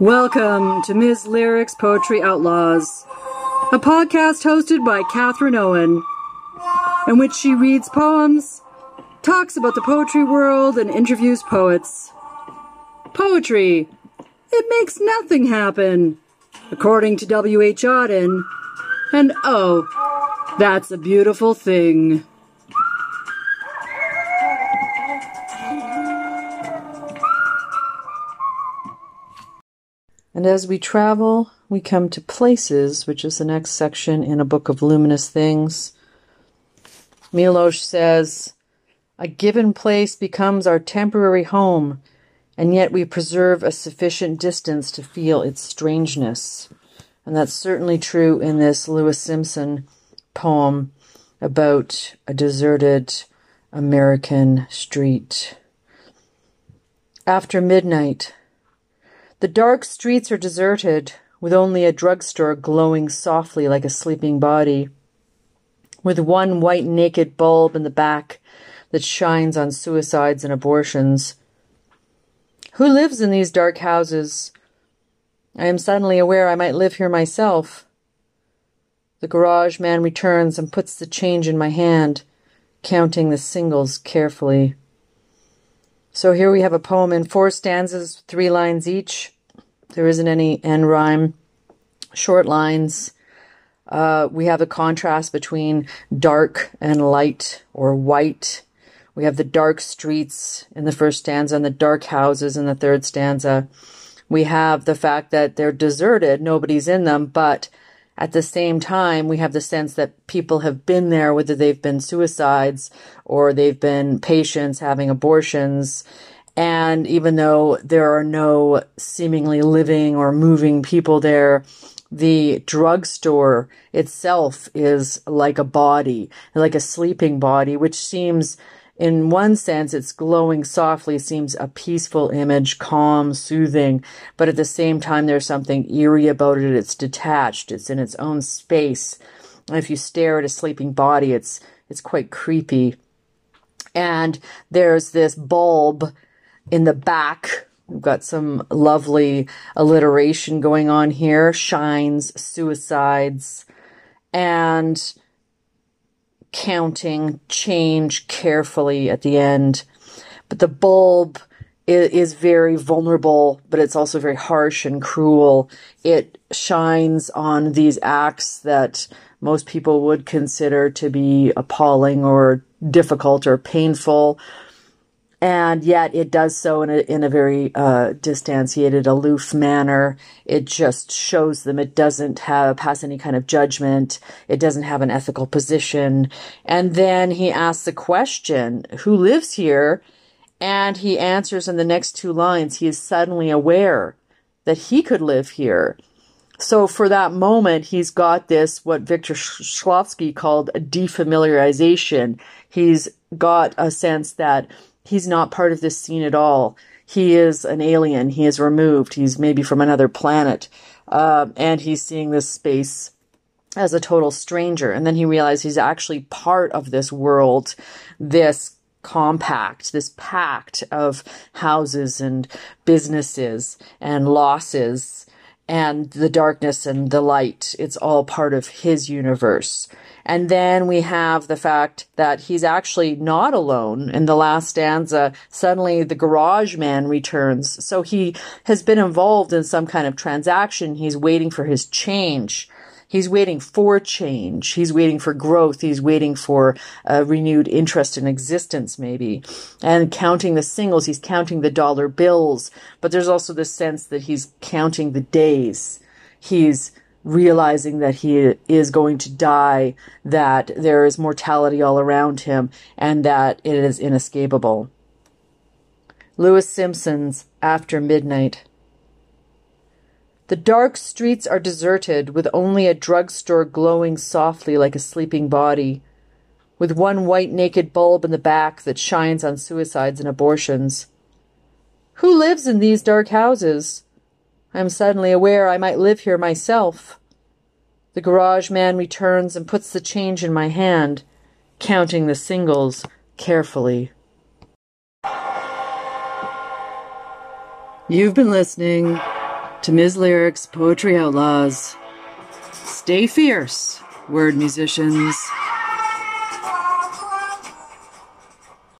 Welcome to Ms. Lyrics Poetry Outlaws, a podcast hosted by Catherine Owen, in which she reads poems, talks about the poetry world, and interviews poets. Poetry, it makes nothing happen, according to W.H. Auden, and oh, that's a beautiful thing. And as we travel, we come to places, which is the next section in a book of luminous things. Milosz says, A given place becomes our temporary home, and yet we preserve a sufficient distance to feel its strangeness. And that's certainly true in this Louis Simpson poem about a deserted American street. After midnight, the dark streets are deserted, with only a drugstore glowing softly like a sleeping body, with one white naked bulb in the back that shines on suicides and abortions. Who lives in these dark houses? I am suddenly aware I might live here myself. The garage man returns and puts the change in my hand, counting the singles carefully. So here we have a poem in four stanzas, three lines each. There isn't any end rhyme. Short lines. Uh, we have a contrast between dark and light or white. We have the dark streets in the first stanza and the dark houses in the third stanza. We have the fact that they're deserted, nobody's in them, but at the same time, we have the sense that people have been there, whether they've been suicides or they've been patients having abortions, and even though there are no seemingly living or moving people there, the drugstore itself is like a body, like a sleeping body, which seems, in one sense, it's glowing softly, seems a peaceful image, calm, soothing, but at the same time, there's something eerie about it. It's detached, it's in its own space. And if you stare at a sleeping body, it's, it's quite creepy. And there's this bulb in the back, we've got some lovely alliteration going on here shines, suicides, and counting change carefully at the end. But the bulb is very vulnerable, but it's also very harsh and cruel. It shines on these acts that most people would consider to be appalling or difficult or painful and yet it does so in a, in a very uh, aloof manner. It just shows them it doesn't have pass any kind of judgment. It doesn't have an ethical position. And then he asks the question, "Who lives here?" And he answers in the next two lines. He is suddenly aware that he could live here. So for that moment, he's got this, what Victor Shklovsky called a defamiliarization. He's got a sense that he's not part of this scene at all. He is an alien. He is removed. He's maybe from another planet. Uh, and he's seeing this space as a total stranger. And then he realizes he's actually part of this world, this compact, this pact of houses and businesses and losses and the darkness and the light. It's all part of his universe. And then we have the fact that he's actually not alone. In the last stanza, suddenly the garage man returns. So he has been involved in some kind of transaction. He's waiting for his change. He's waiting for change. He's waiting for growth. He's waiting for a renewed interest in existence, maybe. And counting the singles, he's counting the dollar bills. But there's also the sense that he's counting the days. He's realizing that he is going to die, that there is mortality all around him, and that it is inescapable. Louis Simpson's After Midnight. The dark streets are deserted, with only a drugstore glowing softly like a sleeping body, with one white naked bulb in the back that shines on suicides and abortions. Who lives in these dark houses? I am suddenly aware I might live here myself. The garage man returns and puts the change in my hand, counting the singles carefully. You've been listening To Ms. Lyrics, Poetry Outlaws. Stay fierce, word musicians.